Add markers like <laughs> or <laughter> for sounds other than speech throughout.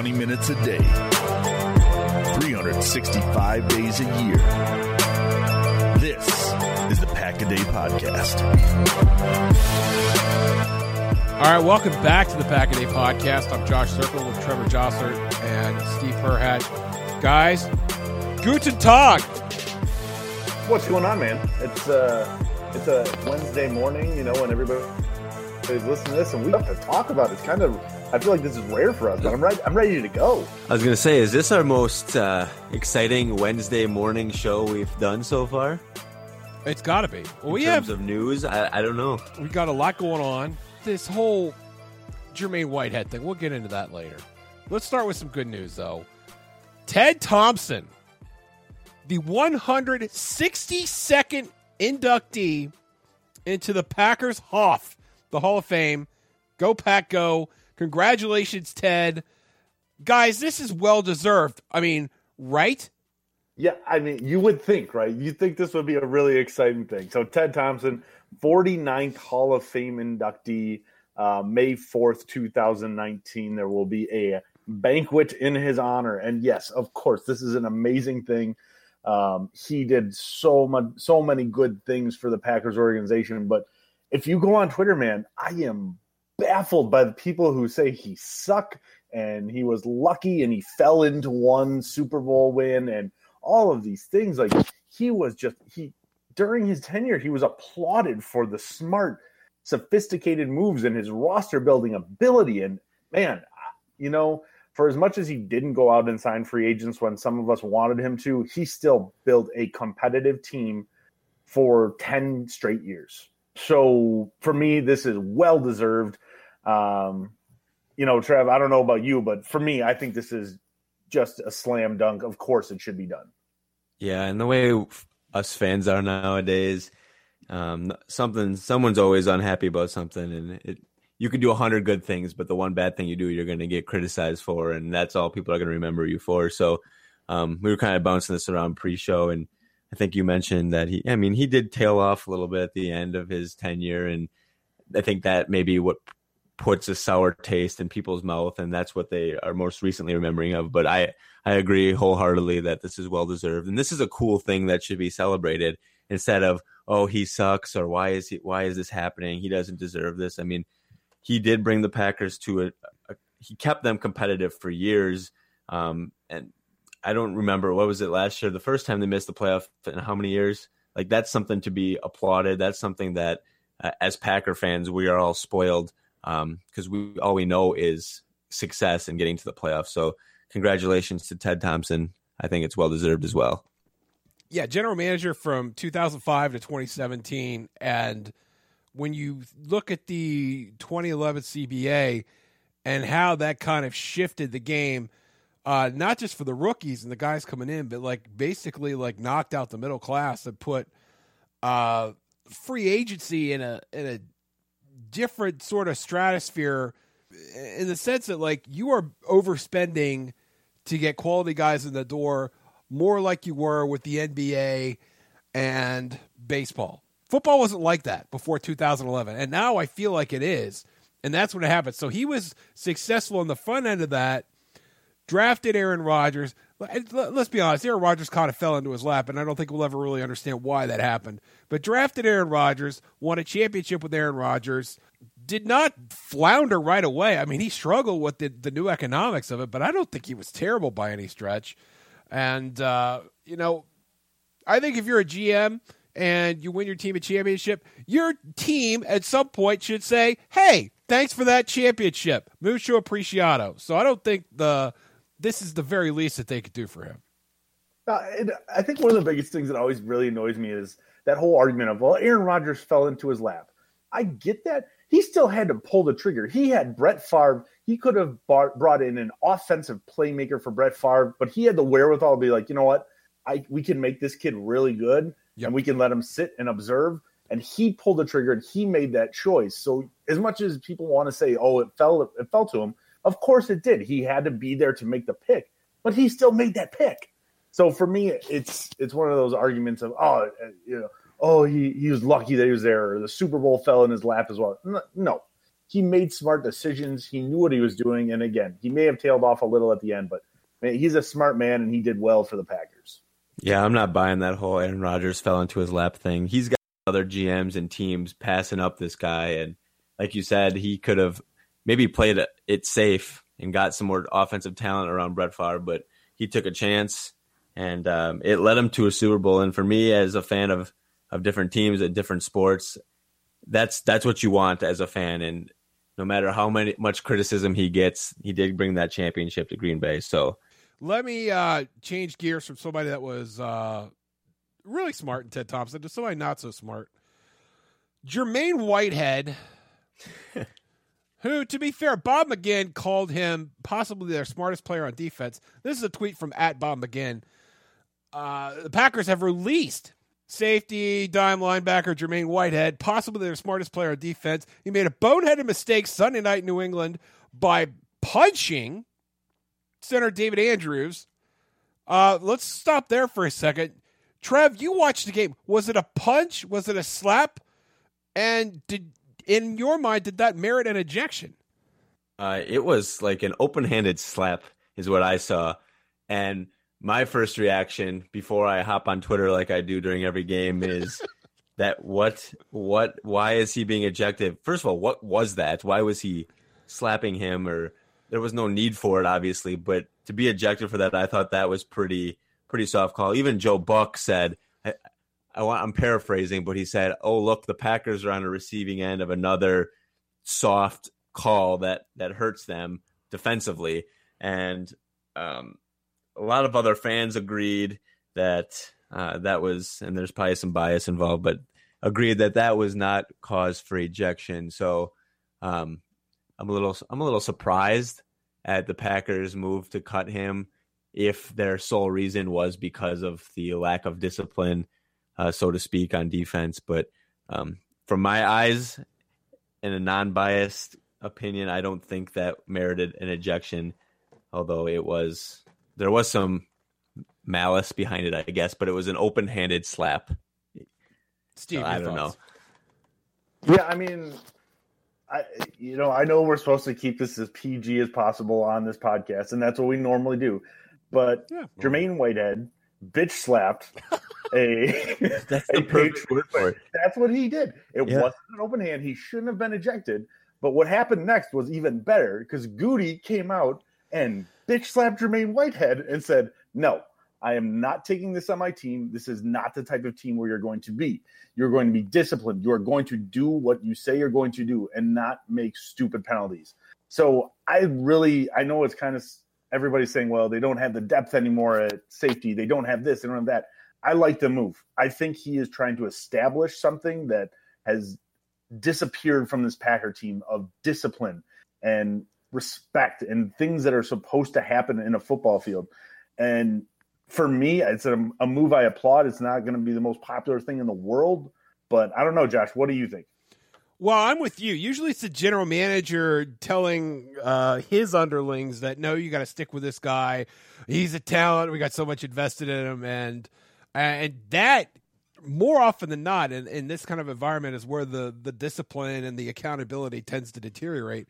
20 minutes a day, 365 days a year. This is the Pack a Day Podcast. All right, welcome back to the Pack a Day Podcast. I'm Josh Circle with Trevor Jossert and Steve Perhatch. Guys, guten Tag. What's going on, man? It's uh, it's a Wednesday morning, you know, when everybody is listening to this, and we have to talk about it. It's kind of, I feel like this is rare for us, but I'm ready. I'm ready to go. I was going to say, is this our most uh, exciting Wednesday morning show we've done so far? It's got to be. Well, In we terms have of news, I, I don't know. we got a lot going on. This whole Jermaine Whitehead thing. We'll get into that later. Let's start with some good news, though. Ted Thompson, the 162nd inductee into the Packers Hoff, the Hall of Fame. Go Pack, go! Congratulations, Ted. Guys, this is well deserved. I mean, right? Yeah, I mean, you would think, right? You think this would be a really exciting thing. So Ted Thompson, 49th Hall of Fame inductee, uh, May 4th, 2019. There will be a banquet in his honor, and yes, of course, this is an amazing thing. Um, he did so much, so many good things for the Packers organization. But if you go on Twitter, man, I am baffled by the people who say he sucked and he was lucky and he fell into one Super Bowl win and all of these things. Like he was just he during his tenure, he was applauded for the smart, sophisticated moves and his roster building ability. And man, you know, for as much as he didn't go out and sign free agents when some of us wanted him to, he still built a competitive team for 10 straight years. So for me, this is well deserved. Um, you know, Trev, I don't know about you, but for me, I think this is just a slam dunk. Of course, it should be done. Yeah, and the way us fans are nowadays, um, something someone's always unhappy about something, and it you can do a hundred good things, but the one bad thing you do, you're going to get criticized for, and that's all people are going to remember you for. So um, we were kind of bouncing this around pre-show, and I think you mentioned that he, I mean, he did tail off a little bit at the end of his tenure, and I think that maybe what puts a sour taste in people's mouth, and that's what they are most recently remembering of. But I, I agree wholeheartedly that this is well deserved, and this is a cool thing that should be celebrated instead of oh he sucks or why is he why is this happening? He doesn't deserve this. I mean, he did bring the Packers to a, a he kept them competitive for years, um, and I don't remember what was it last year. The first time they missed the playoff in how many years? Like that's something to be applauded. That's something that uh, as Packer fans we are all spoiled because um, we all we know is success and getting to the playoffs. So congratulations to Ted Thompson. I think it's well deserved as well. Yeah, general manager from 2005 to 2017, and when you look at the 2011 CBA and how that kind of shifted the game, uh, not just for the rookies and the guys coming in, but like basically like knocked out the middle class and put uh, free agency in a in a different sort of stratosphere in the sense that like you are overspending to get quality guys in the door more like you were with the NBA and baseball. Football wasn't like that before 2011, and now I feel like it is, and that's when it happened. So he was successful on the front end of that. Drafted Aaron Rodgers. Let's be honest, Aaron Rodgers kind of fell into his lap, and I don't think we'll ever really understand why that happened. But drafted Aaron Rodgers, won a championship with Aaron Rodgers, did not flounder right away. I mean, he struggled with the, the new economics of it, but I don't think he was terrible by any stretch. And, uh, you know, I think if you're a GM and you win your team a championship, your team at some point should say, hey, thanks for that championship. Mucho apreciado. So I don't think the this is the very least that they could do for him. Uh, and I think one of the biggest things that always really annoys me is that whole argument of, well, Aaron Rodgers fell into his lap. I get that. He still had to pull the trigger. He had Brett Favre. He could have brought in an offensive playmaker for Brett Favre, but he had the wherewithal to be like, you know what? I we can make this kid really good, yep. and we can let him sit and observe. And he pulled the trigger and he made that choice. So as much as people want to say, "Oh, it fell, it fell to him," of course it did. He had to be there to make the pick, but he still made that pick. So for me, it's it's one of those arguments of, oh, uh, you know, oh, he, he was lucky that he was there, or the Super Bowl fell in his lap as well. No, he made smart decisions. He knew what he was doing, and again, he may have tailed off a little at the end, but man, he's a smart man, and he did well for the Packers. Yeah, I'm not buying that whole Aaron Rodgers fell into his lap thing. He's got other GMs and teams passing up this guy, and like you said, he could have maybe played it safe and got some more offensive talent around Brett Favre, but he took a chance, and um, it led him to a Super Bowl. And for me, as a fan of of different teams and different sports, that's that's what you want as a fan. And no matter how many much criticism he gets, he did bring that championship to Green Bay. So let me uh, change gears from somebody that was uh, really smart in Ted Thompson to somebody not so smart. Jermaine Whitehead, <laughs> who, to be fair, Bob McGinn called him possibly their smartest player on defense. This is a tweet from at Bob McGinn. Uh, the Packers have released safety, dime linebacker Jermaine Whitehead, possibly their smartest player on defense. He made a boneheaded mistake Sunday night in New England by punching center David Andrews. Uh, let's stop there for a second. Trev, you watched the game. Was it a punch? Was it a slap? And did in your mind did that merit an ejection? Uh, it was like an open-handed slap, is what I saw, and my first reaction before I hop on Twitter like I do during every game is <laughs> that what what why is he being ejected? First of all, what was that? Why was he slapping him or there was no need for it obviously, but to be ejected for that I thought that was pretty pretty soft call. Even Joe Buck said I, I want I'm paraphrasing, but he said, "Oh, look, the Packers are on a receiving end of another soft call that that hurts them defensively." And um a lot of other fans agreed that uh, that was, and there's probably some bias involved, but agreed that that was not cause for ejection. So um, I'm a little, I'm a little surprised at the Packers' move to cut him, if their sole reason was because of the lack of discipline, uh, so to speak, on defense. But um, from my eyes, in a non-biased opinion, I don't think that merited an ejection, although it was there was some malice behind it, I guess, but it was an open-handed slap. Steve, so, I don't thoughts? know. Yeah, I mean, I you know I know we're supposed to keep this as PG as possible on this podcast, and that's what we normally do. But Yeah. Jermaine Whitehead bitch slapped <laughs> a. That's a the perfect word for it. That's what he did. It Yeah. wasn't an open hand. He shouldn't have been ejected. But what happened next was even better because Goody came out and bitch slapped Jermaine Whitehead and said, No, I am not taking this on my team. This is not the type of team where you're going to be. You're going to be disciplined. You're going to do what you say you're going to do and not make stupid penalties. So I really, I know it's kind of everybody's saying, well, they don't have the depth anymore at safety. They don't have this, they don't have that. I like the move. I think he is trying to establish something that has disappeared from this Packer team of discipline and respect and things that are supposed to happen in a football field. And for me, it's a, a move I applaud. It's not going to be the most popular thing in the world, but I don't know, Josh. What do you think? Well, I'm with you. Usually, it's the general manager telling uh, his underlings that no, you got to stick with this guy. He's a talent. We got so much invested in him, and and that more often than not in, in this kind of environment is where the the discipline and the accountability tends to deteriorate.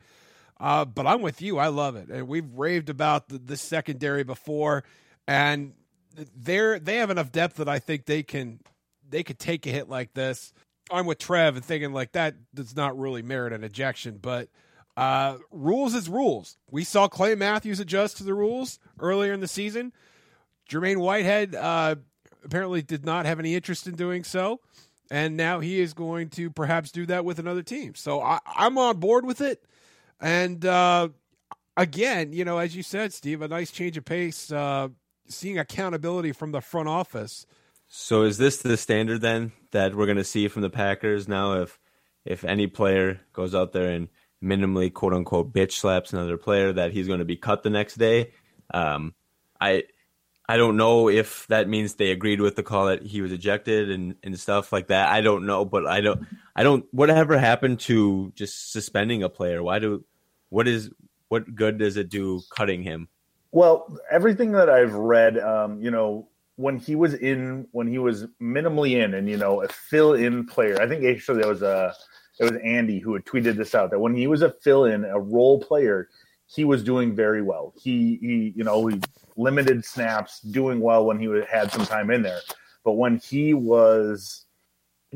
Uh, but I'm with you. I love it, and we've raved about the, the secondary before, and they're they have enough depth that I think they can they could take a hit like this. I'm with Trev and thinking like that does not really merit an ejection, but uh, rules is rules. We saw Clay Matthews adjust to the rules earlier in the season. Jermaine Whitehead uh, apparently did not have any interest in doing so, and now he is going to perhaps do that with another team. So I, I'm on board with it. And uh, again, you know, as you said, Steve, a nice change of pace, uh, seeing accountability from the front office. So is this the standard then that we're going to see from the Packers now? If if any player goes out there and minimally quote unquote bitch slaps another player, that he's going to be cut the next day. Um, I I don't know if that means they agreed with the call that he was ejected and, and stuff like that. I don't know, but I don't I don't whatever happened to just suspending a player? Why do what is what good does it do cutting him? Well, everything that I've read, um, you know, when he was in, when he was minimally in, and you know, a fill-in player. I think actually that was a it was Andy who had tweeted this out that when he was a fill-in, a role player, he was doing very well. He he you know he limited snaps, doing well when he had some time in there. But when he was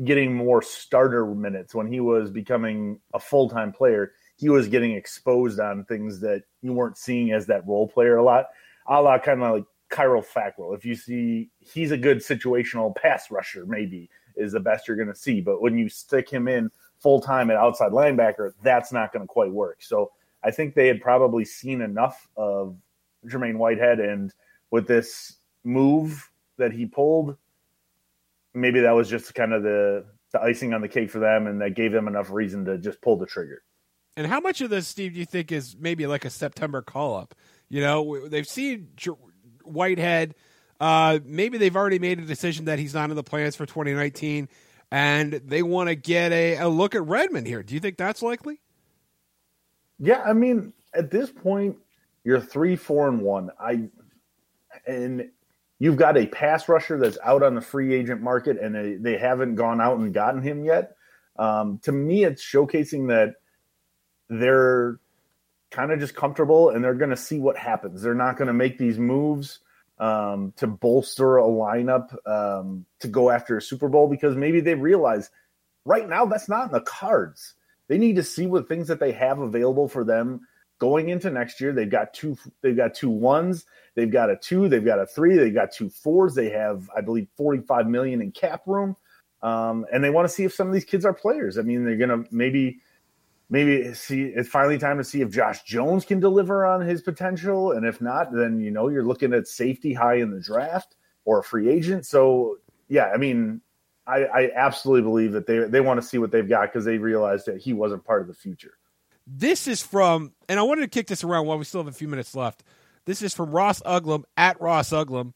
getting more starter minutes, when he was becoming a full-time player, he was getting exposed on things that you weren't seeing as that role player a lot. A la kind of like Kyler Fackrell. If you see he's a good situational pass rusher, maybe is the best you're going to see. But when you stick him in full time at outside linebacker, that's not going to quite work. So I think they had probably seen enough of Jermaine Whitehead, and with this move that he pulled, maybe that was just kind of the the icing on the cake for them, and that gave them enough reason to just pull the trigger. And how much of this, Steve, do you think is maybe like a September call up? You know, they've seen Whitehead. Uh, maybe they've already made a decision that he's not in the plans for 2019, and they want to get a, a look at Redmond here. Do you think that's likely? Yeah, I mean, at this point, you're three, four, and one. I and you've got a pass rusher that's out on the free agent market, and they, they haven't gone out and gotten him yet. Um, to me, it's showcasing that they're kind of just comfortable and they're going to see what happens. They're not going to make these moves um, to bolster a lineup um, to go after a Super Bowl because maybe they realize right now that's not in the cards. They need to see what things that they have available for them going into next year. They've got two. They've got two ones. They've got a two. They've got a three. They've got two fours. They have, I believe, forty-five million in cap room, um, and they want to see if some of these kids are players. I mean, they're gonna maybe maybe see it's finally time to see if Josh Jones can deliver on his potential. And if not, then you know you're looking at safety high in the draft or a free agent. So yeah, I mean, I, I absolutely believe that they they want to see what they've got because they realized that he wasn't part of the future. This is from, and I wanted to kick this around while we still have a few minutes left. This is from Ross Uglem at Ross Uglem.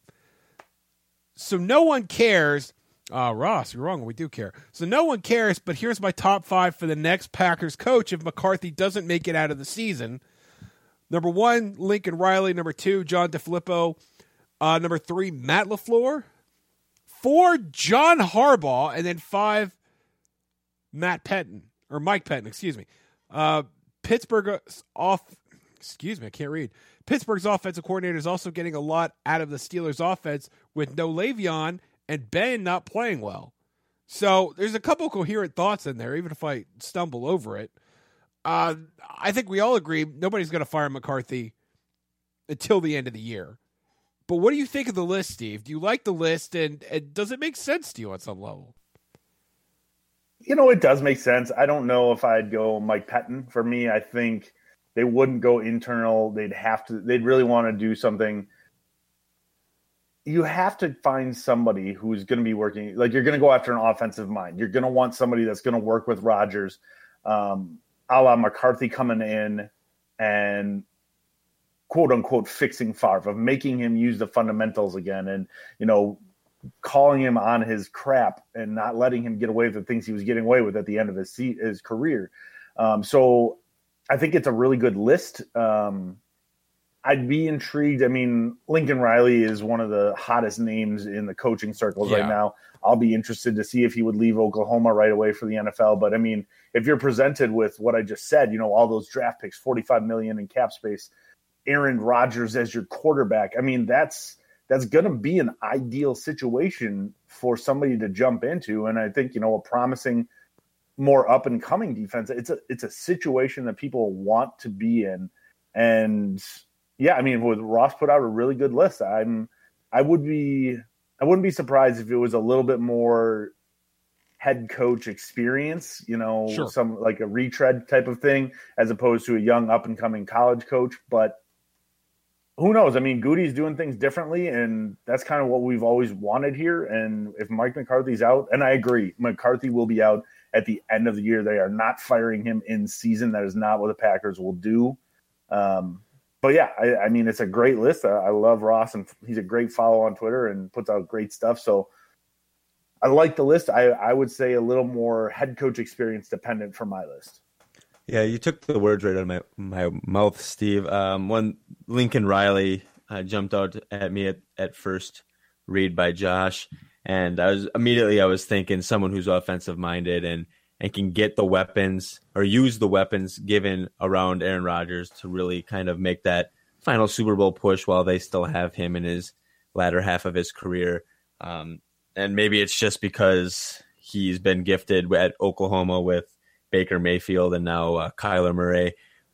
So no one cares uh, Ross, you're wrong. We do care. So no one cares, but here's my top five for the next Packers coach if McCarthy doesn't make it out of the season. Number one, Lincoln Riley. Number two, John DeFilippo. Uh, number three, Matt LaFleur. Four, John Harbaugh. And then five, Matt Pettine, or Mike Pettine, excuse me. Uh, Pittsburgh off, excuse me, I can't read. Pittsburgh's offensive coordinator is also getting a lot out of the Steelers' offense with no Le'Veon and Ben not playing well. So there's a couple coherent thoughts in there, even if I stumble over it. Uh, I think we all agree nobody's going to fire McCarthy until the end of the year. But what do you think of the list, Steve? Do you like the list, and, and does it make sense to you on some level? You know, it does make sense. I don't know if I'd go Mike Pettine. For me, I think they wouldn't go internal. They'd have to. They'd really want to do something you have to find somebody who's going to be working. Like you're going to go after an offensive mind. You're going to want somebody that's going to work with Rodgers, um, a la McCarthy coming in and quote unquote fixing Favre, of making him use the fundamentals again, and you know calling him on his crap and not letting him get away with the things he was getting away with at the end of his his career. Um, so I think it's a really good list. Um, I'd be intrigued. I mean, Lincoln Riley is one of the hottest names in the coaching circles yeah. right now. I'll be interested to see if he would leave Oklahoma right away for the NFL. But I mean, if you're presented with what I just said, you know, all those draft picks, 45 million in cap space, Aaron Rodgers as your quarterback, I mean, that's that's going to be an ideal situation for somebody to jump into. And I think you know a promising, more up and coming defense. It's a it's a situation that people want to be in, and yeah, I mean, with Ross put out a really good list. I'm, I would be, I wouldn't be surprised if it was a little bit more head coach experience, you know, sure. some like a retread type of thing, as opposed to a young up and coming college coach. But who knows? I mean, Goody's doing things differently, and that's kind of what we've always wanted here. And if Mike McCarthy's out, and I agree, McCarthy will be out at the end of the year. They are not firing him in season. That is not what the Packers will do. Um, but yeah, I, I, mean, it's a great list. I, I, love Ross, and he's a great follow on Twitter and puts out great stuff. So I like the list. I, I would say a little more head coach experience dependent for my list. Yeah, you took the words right out of my, my mouth, Steve. Um, when Lincoln Riley uh, jumped out at me at, at first read by Josh, and I was immediately I was thinking someone who's offensive minded and and can get the weapons or use the weapons given around Aaron Rodgers to really kind of make that final Super Bowl push while they still have him in his latter half of his career. Um, and maybe it's just because he's been gifted at Oklahoma with Baker Mayfield and now uh, Kyler Murray,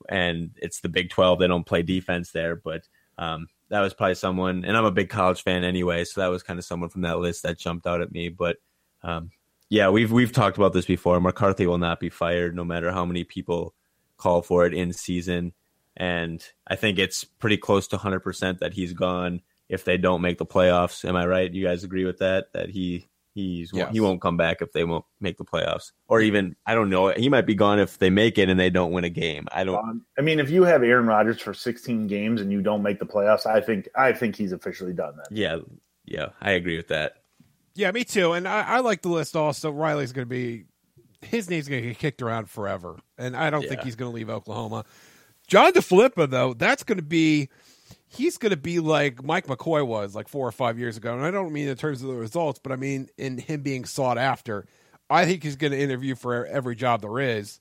and it's the Big 12. They don't play defense there, but um, that was probably someone, and I'm a big college fan anyway, so that was kind of someone from that list that jumped out at me. But um, yeah, we've we've talked about this before. McCarthy will not be fired, no matter how many people call for it in season, and I think it's pretty close to 100 percent that he's gone if they don't make the playoffs. Am I right? You guys agree with that? That he he's yes. he won't come back if they won't make the playoffs, or even I don't know. He might be gone if they make it and they don't win a game. I don't. Um, I mean, if you have Aaron Rodgers for 16 games and you don't make the playoffs, I think I think he's officially done that. Yeah, yeah, I agree with that. Yeah, me too. And I, I like the list also. Riley's going to be his name's going to get kicked around forever, and I don't yeah. think he's going to leave Oklahoma. John DeFilippo, though, that's going to be he's going to be like Mike McCoy was like four or five years ago. And I don't mean in terms of the results, but I mean in him being sought after. I think he's going to interview for every job there is.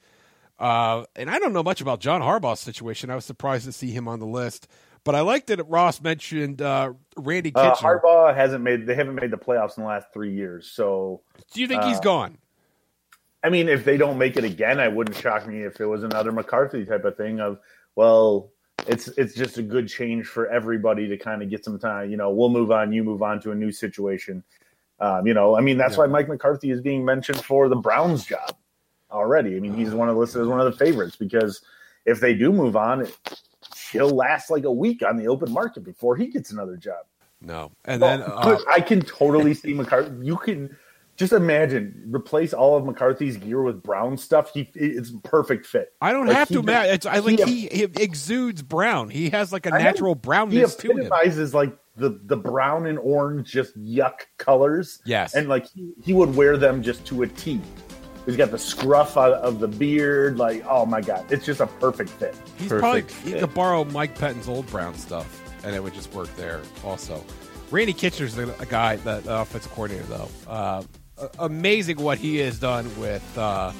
Uh, and I don't know much about John Harbaugh's situation. I was surprised to see him on the list. But I like that Ross mentioned uh, Randy uh, Fichtner. Uh, Harbaugh hasn't made they haven't made the playoffs in the last three years. So do you think he's gone? I mean, if they don't make it again, I wouldn't shock me if it was another McCarthy type of thing of well, it's it's just a good change for everybody to kind of get some time. You know, we'll move on, you move on to a new situation. Um, you know, I mean, that's yeah. why Mike McCarthy is being mentioned for the Browns job already. I mean, he's one of listed as one of the favorites because if they do move on, it, he'll last like a week on the open market before he gets another job. No, and well, then uh, <laughs> I can totally see McCarthy. You can just imagine replace all of McCarthy's gear with brown stuff. He it's perfect fit. I don't like have to imagine. It's I like he, he, exudes brown. He has like a natural brownness he epitomizes like the the brown and orange just yuck colors. Yes, and like he, he would wear them just to a T. He's got the scruff out of the beard. Like, oh my god, it's just a perfect fit. He's perfect probably fit. he could borrow Mike Pettine's old brown stuff, and it would just work there. Also, Randy Fichtner's a guy that uh, offensive coordinator though. Uh, amazing what he has done with uh,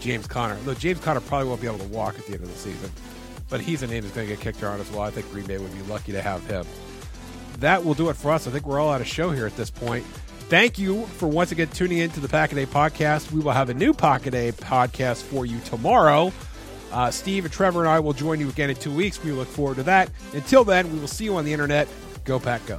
James Conner. Though James Conner probably won't be able to walk at the end of the season, but he's a name that's going to get kicked around as well. I think Green Bay would be lucky to have him. That will do it for us. I think we're all out of show here at this point. Thank you for once again tuning in to the Pack a podcast. We will have a new Pack a podcast for you tomorrow. Uh, Steve and Trevor and I will join you again in two weeks. We look forward to that. Until then, we will see you on the internet. Go Pack Go.